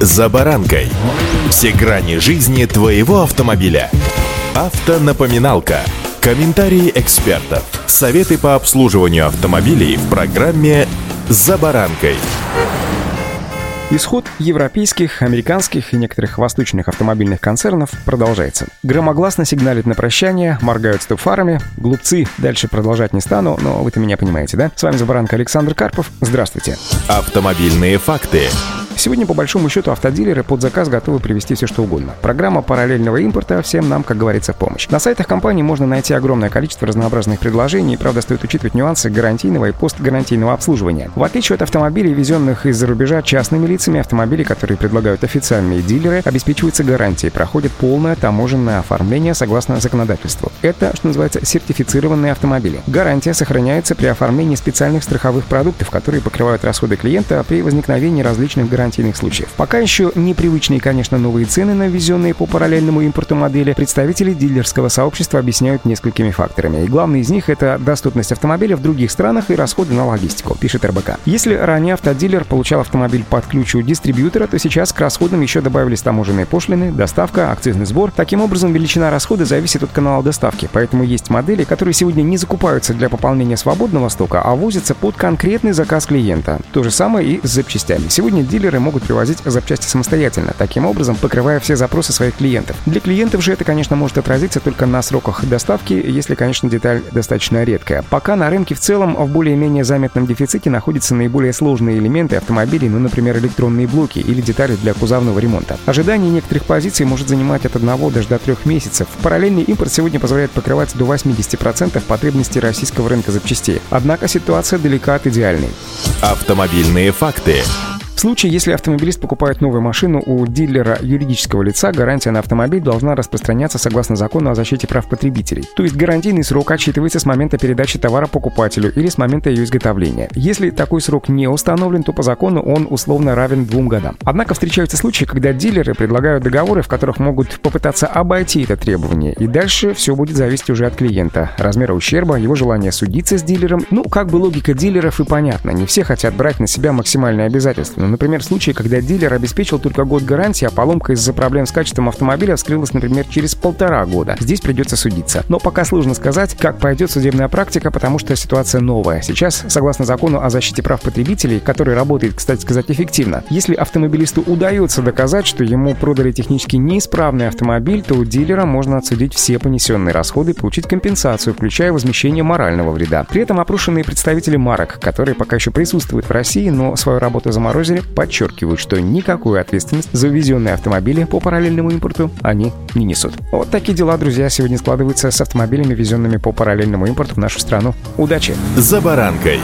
«За баранкой». Все грани жизни твоего автомобиля. Автонапоминалка. Комментарии экспертов. Советы по обслуживанию автомобилей в программе «За баранкой». Исход европейских, американских и некоторых восточных автомобильных концернов продолжается. Громогласно сигналит на прощание, моргают стоп-фарами. Глупцы, дальше продолжать не стану, но вы-то меня понимаете, да? С вами Забаранка Александр Карпов. Здравствуйте. Автомобильные факты. Сегодня, по большому счету, автодилеры под заказ готовы привезти все что угодно. Программа параллельного импорта всем нам, как говорится, помощь. На сайтах компании можно найти огромное количество разнообразных предложений, правда, стоит учитывать нюансы гарантийного и постгарантийного обслуживания. В отличие от автомобилей, везенных из-за рубежа частными лицами, автомобили, которые предлагают официальные дилеры, обеспечиваются гарантией, проходят полное таможенное оформление согласно законодательству. Это, что называется, сертифицированные автомобили. Гарантия сохраняется при оформлении специальных страховых продуктов, которые покрывают расходы клиента при возникновении различных гарантий гарантийных случаев. Пока еще непривычные, конечно, новые цены на ввезенные по параллельному импорту модели представители дилерского сообщества объясняют несколькими факторами. И главный из них — это доступность автомобиля в других странах и расходы на логистику, пишет РБК. Если ранее автодилер получал автомобиль под ключ у дистрибьютора, то сейчас к расходам еще добавились таможенные пошлины, доставка, акцизный сбор. Таким образом, величина расхода зависит от канала доставки, поэтому есть модели, которые сегодня не закупаются для пополнения свободного стока, а возятся под конкретный заказ клиента. То же самое и с запчастями. Сегодня дилеры дилеры могут привозить запчасти самостоятельно, таким образом покрывая все запросы своих клиентов. Для клиентов же это, конечно, может отразиться только на сроках доставки, если, конечно, деталь достаточно редкая. Пока на рынке в целом в более-менее заметном дефиците находятся наиболее сложные элементы автомобилей, ну, например, электронные блоки или детали для кузовного ремонта. Ожидание некоторых позиций может занимать от одного даже до трех месяцев. Параллельный импорт сегодня позволяет покрывать до 80% потребностей российского рынка запчастей. Однако ситуация далека от идеальной. Автомобильные факты. В случае, если автомобилист покупает новую машину у дилера юридического лица, гарантия на автомобиль должна распространяться согласно закону о защите прав потребителей. То есть гарантийный срок отсчитывается с момента передачи товара покупателю или с момента ее изготовления. Если такой срок не установлен, то по закону он условно равен двум годам. Однако встречаются случаи, когда дилеры предлагают договоры, в которых могут попытаться обойти это требование. И дальше все будет зависеть уже от клиента. Размера ущерба, его желания судиться с дилером. Ну, как бы логика дилеров и понятна. Не все хотят брать на себя максимальные обязательства. Например, в случае, когда дилер обеспечил только год гарантии, а поломка из-за проблем с качеством автомобиля вскрылась, например, через полтора года. Здесь придется судиться. Но пока сложно сказать, как пойдет судебная практика, потому что ситуация новая. Сейчас, согласно закону о защите прав потребителей, который работает, кстати сказать, эффективно, если автомобилисту удается доказать, что ему продали технически неисправный автомобиль, то у дилера можно отсудить все понесенные расходы и получить компенсацию, включая возмещение морального вреда. При этом опрошенные представители марок, которые пока еще присутствуют в России, но свою работу заморозили, Дилеры подчеркивают, что никакую ответственность за увезенные автомобили по параллельному импорту они не несут. Вот такие дела, друзья, сегодня складываются с автомобилями, везенными по параллельному импорту в нашу страну. Удачи! За баранкой!